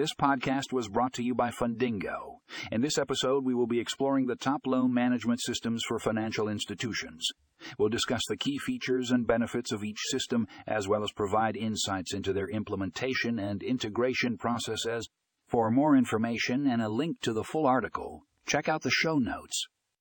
This podcast was brought to you by Fundingo. In this episode, we will be exploring the top loan management systems for financial institutions. We'll discuss the key features and benefits of each system, as well as provide insights into their implementation and integration processes. For more information and a link to the full article, check out the show notes.